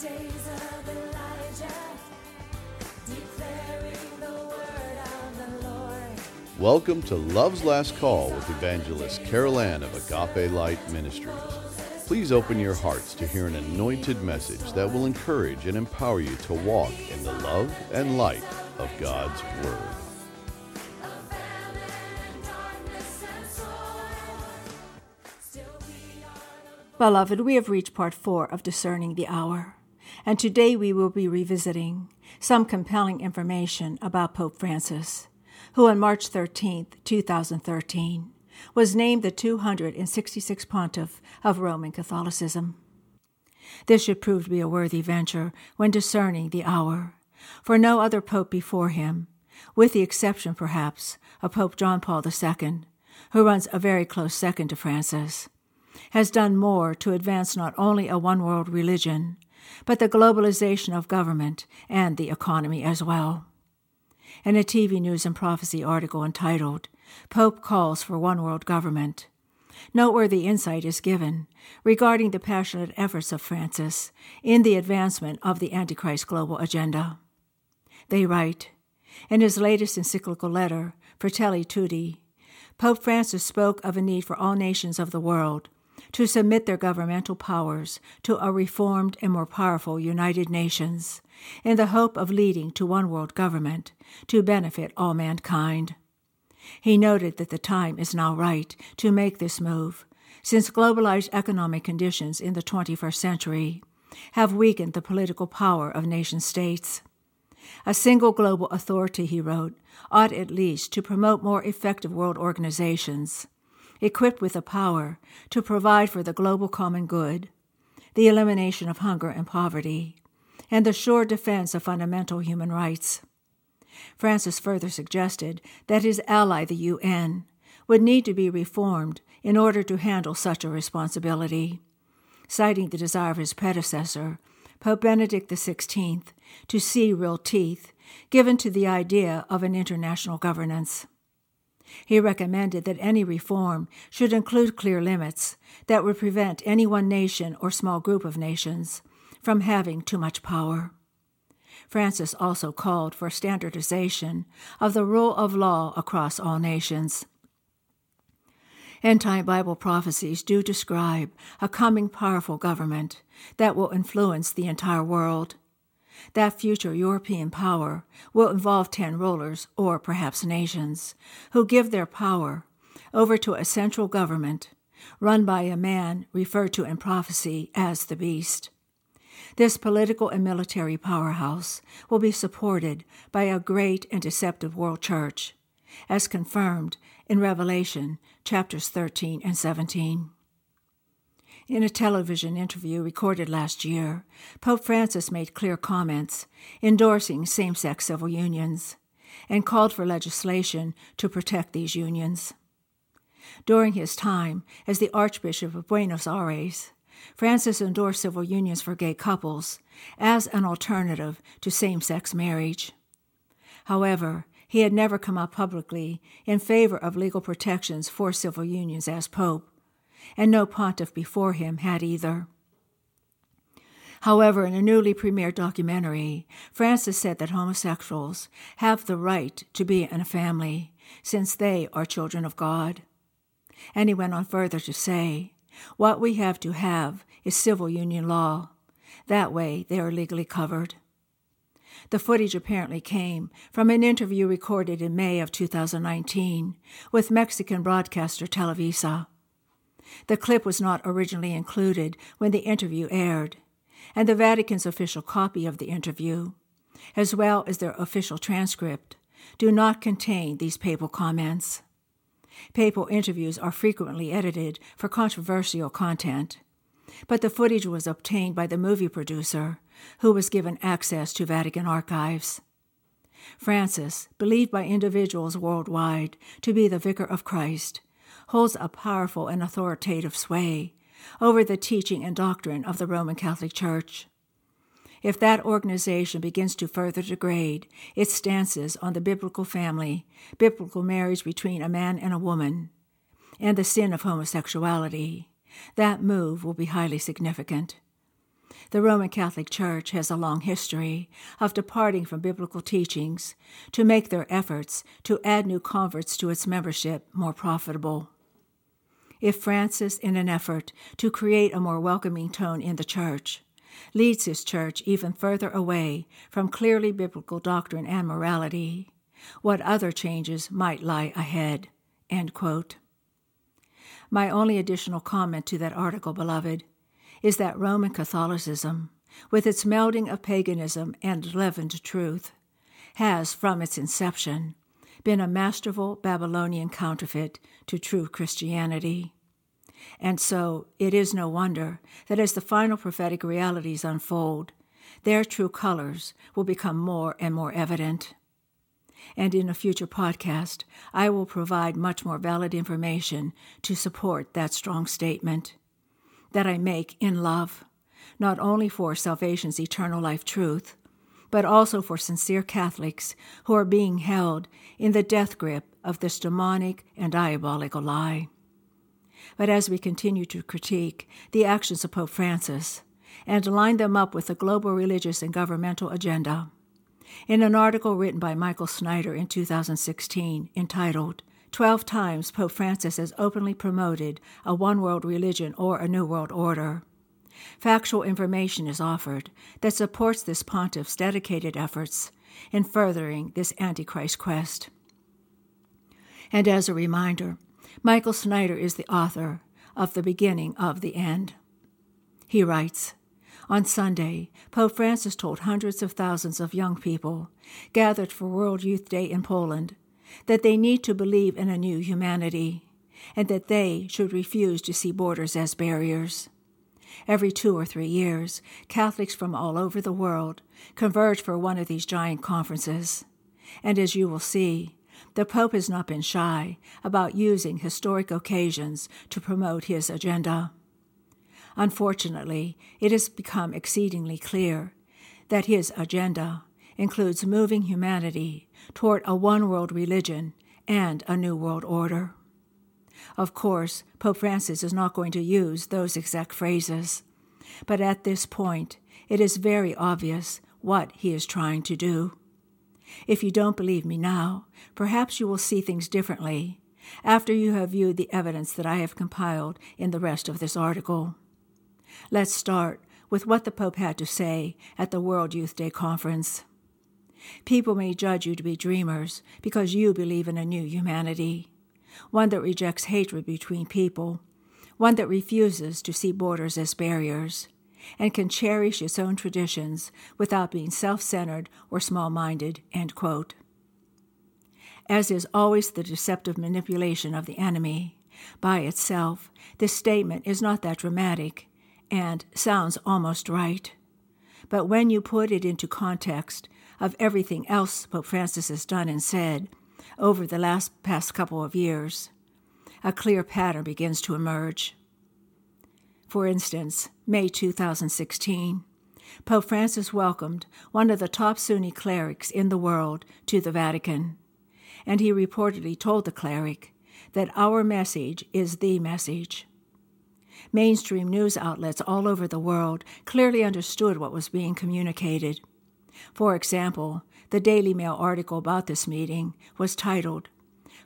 days of Elijah, declaring the word of the Lord. Welcome to Love's Last Call with evangelist Carol Ann of Agape Light Ministries. Please open your hearts to hear an anointed message that will encourage and empower you to walk in the love and light of God's Word. Abandoned darkness and soil. Still we are the Beloved, we have reached part four of Discerning the Hour, and today we will be revisiting some compelling information about Pope Francis, who on March 13, 2013, was named the 266th Pontiff of Roman Catholicism. This should prove to be a worthy venture when discerning the hour, for no other pope before him, with the exception, perhaps, of Pope John Paul II, who runs a very close second to Francis, has done more to advance not only a one world religion, but the globalization of government and the economy as well. In a TV News and Prophecy article entitled, Pope Calls for One World Government, noteworthy insight is given regarding the passionate efforts of Francis in the advancement of the Antichrist global agenda. They write, in his latest encyclical letter, Fratelli Tutti, Pope Francis spoke of a need for all nations of the world to submit their governmental powers to a reformed and more powerful United Nations in the hope of leading to one world government to benefit all mankind. He noted that the time is now right to make this move, since globalized economic conditions in the 21st century have weakened the political power of nation states. A single global authority, he wrote, ought at least to promote more effective world organizations, equipped with the power to provide for the global common good, the elimination of hunger and poverty, and the sure defense of fundamental human rights. Francis further suggested that his ally, the UN, would need to be reformed in order to handle such a responsibility, citing the desire of his predecessor, Pope Benedict XVI, to see real teeth given to the idea of an international governance. He recommended that any reform should include clear limits that would prevent any one nation or small group of nations from having too much power. Francis also called for standardization of the rule of law across all nations. End time Bible prophecies do describe a coming powerful government that will influence the entire world. That future European power will involve ten rulers, or perhaps nations, who give their power over to a central government run by a man referred to in prophecy as the beast. This political and military powerhouse will be supported by a great and deceptive world church, as confirmed in Revelation chapters 13 and 17. In a television interview recorded last year, Pope Francis made clear comments endorsing same sex civil unions and called for legislation to protect these unions. During his time as the Archbishop of Buenos Aires, Francis endorsed civil unions for gay couples as an alternative to same sex marriage. However, he had never come out publicly in favor of legal protections for civil unions as Pope, and no pontiff before him had either. However, in a newly premiered documentary, Francis said that homosexuals have the right to be in a family since they are children of God. And he went on further to say, What we have to have is civil union law. That way they are legally covered. The footage apparently came from an interview recorded in May of 2019 with Mexican broadcaster Televisa. The clip was not originally included when the interview aired, and the Vatican's official copy of the interview, as well as their official transcript, do not contain these papal comments. Papal interviews are frequently edited for controversial content, but the footage was obtained by the movie producer, who was given access to Vatican archives. Francis, believed by individuals worldwide to be the Vicar of Christ, holds a powerful and authoritative sway over the teaching and doctrine of the Roman Catholic Church. If that organization begins to further degrade its stances on the biblical family, biblical marriage between a man and a woman, and the sin of homosexuality, that move will be highly significant. The Roman Catholic Church has a long history of departing from biblical teachings to make their efforts to add new converts to its membership more profitable. If Francis, in an effort to create a more welcoming tone in the church, leads his church even further away from clearly biblical doctrine and morality, what other changes might lie ahead? My only additional comment to that article, beloved, is that Roman Catholicism, with its melding of paganism and leavened truth, has, from its inception, been a masterful Babylonian counterfeit to true Christianity. And so it is no wonder that as the final prophetic realities unfold, their true colors will become more and more evident. And in a future podcast, I will provide much more valid information to support that strong statement that I make in love, not only for salvation's eternal life truth, but also for sincere Catholics who are being held in the death grip of this demonic and diabolical lie. But as we continue to critique the actions of Pope Francis and line them up with the global religious and governmental agenda, in an article written by Michael Snyder in 2016 entitled, 12 times Pope Francis has openly promoted a one world religion or a new world order. Factual information is offered that supports this pontiff's dedicated efforts in furthering this Antichrist quest. And as a reminder, Michael Snyder is the author of The Beginning of the End. He writes On Sunday, Pope Francis told hundreds of thousands of young people gathered for World Youth Day in Poland that they need to believe in a new humanity and that they should refuse to see borders as barriers. Every two or three years, Catholics from all over the world converge for one of these giant conferences. And as you will see, the Pope has not been shy about using historic occasions to promote his agenda. Unfortunately, it has become exceedingly clear that his agenda includes moving humanity toward a one world religion and a new world order. Of course, Pope Francis is not going to use those exact phrases, but at this point, it is very obvious what he is trying to do. If you don't believe me now, perhaps you will see things differently after you have viewed the evidence that I have compiled in the rest of this article. Let's start with what the Pope had to say at the World Youth Day conference. People may judge you to be dreamers because you believe in a new humanity, one that rejects hatred between people, one that refuses to see borders as barriers, and can cherish its own traditions without being self centered or small minded. As is always the deceptive manipulation of the enemy, by itself, this statement is not that dramatic and sounds almost right. But when you put it into context of everything else Pope Francis has done and said over the last past couple of years, a clear pattern begins to emerge. For instance, May 2016, Pope Francis welcomed one of the top Sunni clerics in the world to the Vatican, and he reportedly told the cleric that our message is the message. Mainstream news outlets all over the world clearly understood what was being communicated. For example, the Daily Mail article about this meeting was titled,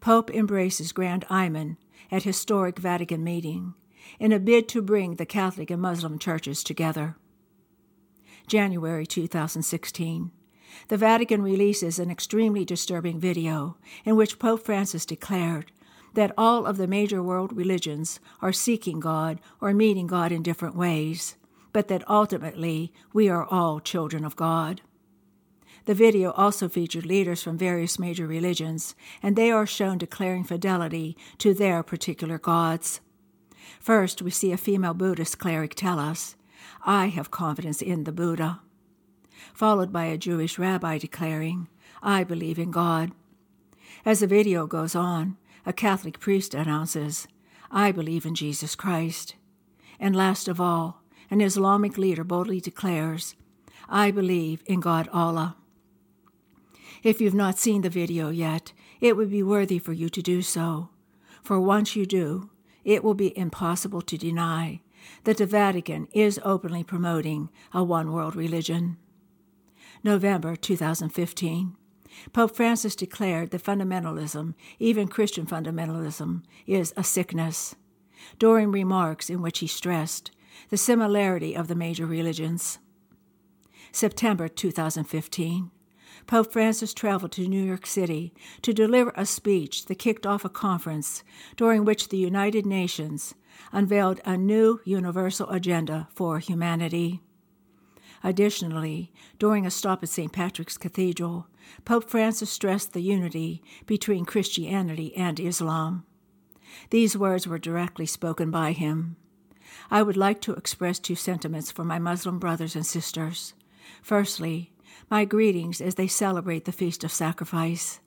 Pope Embraces Grand Imam at Historic Vatican Meeting in a bid to bring the Catholic and Muslim churches together. January 2016. The Vatican releases an extremely disturbing video in which Pope Francis declared that all of the major world religions are seeking God or meeting God in different ways, but that ultimately we are all children of God. The video also featured leaders from various major religions, and they are shown declaring fidelity to their particular gods. First, we see a female Buddhist cleric tell us, I have confidence in the Buddha, followed by a Jewish rabbi declaring, I believe in God. As the video goes on, a Catholic priest announces, I believe in Jesus Christ. And last of all, an Islamic leader boldly declares, I believe in God Allah. If you've not seen the video yet, it would be worthy for you to do so. For once you do, it will be impossible to deny that the Vatican is openly promoting a one world religion. November 2015. Pope Francis declared that fundamentalism, even Christian fundamentalism, is a sickness, during remarks in which he stressed the similarity of the major religions. September 2015. Pope Francis traveled to New York City to deliver a speech that kicked off a conference during which the United Nations unveiled a new universal agenda for humanity. Additionally, during a stop at St. Patrick's Cathedral, Pope Francis stressed the unity between Christianity and Islam. These words were directly spoken by him. I would like to express two sentiments for my Muslim brothers and sisters. Firstly, my greetings as they celebrate the Feast of Sacrifice.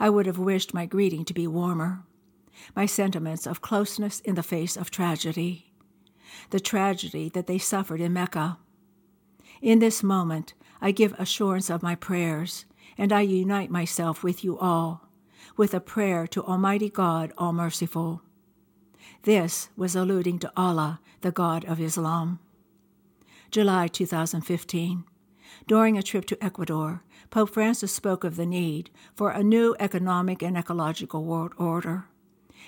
I would have wished my greeting to be warmer. My sentiments of closeness in the face of tragedy. The tragedy that they suffered in Mecca. In this moment, I give assurance of my prayers, and I unite myself with you all, with a prayer to Almighty God, All Merciful. This was alluding to Allah, the God of Islam. July 2015. During a trip to Ecuador, Pope Francis spoke of the need for a new economic and ecological world order,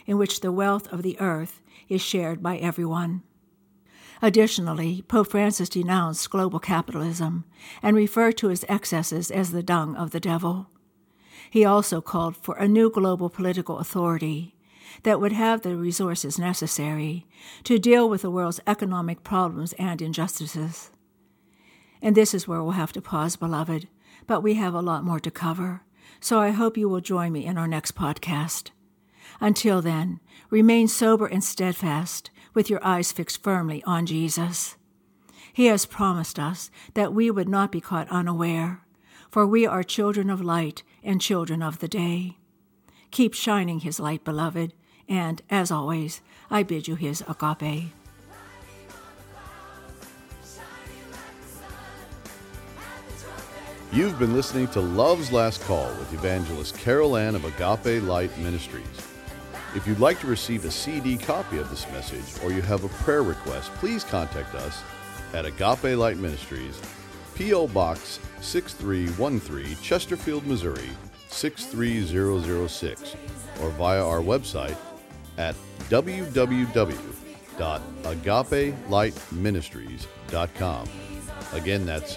in which the wealth of the earth is shared by everyone. Additionally, Pope Francis denounced global capitalism and referred to its excesses as the dung of the devil. He also called for a new global political authority that would have the resources necessary to deal with the world's economic problems and injustices. And this is where we'll have to pause, beloved, but we have a lot more to cover, so I hope you will join me in our next podcast. Until then, remain sober and steadfast, with your eyes fixed firmly on Jesus. He has promised us that we would not be caught unaware, for we are children of light and children of the day. Keep shining his light, beloved, and as always, I bid you his agape. You've been listening to Love's Last Call with evangelist Carol Ann of Agape Light Ministries. If you'd like to receive a CD copy of this message or you have a prayer request, please contact us at Agape Light Ministries, P.O. Box 6313, Chesterfield, Missouri 63006, or via our website at www.agapelightministries.com. Again, that's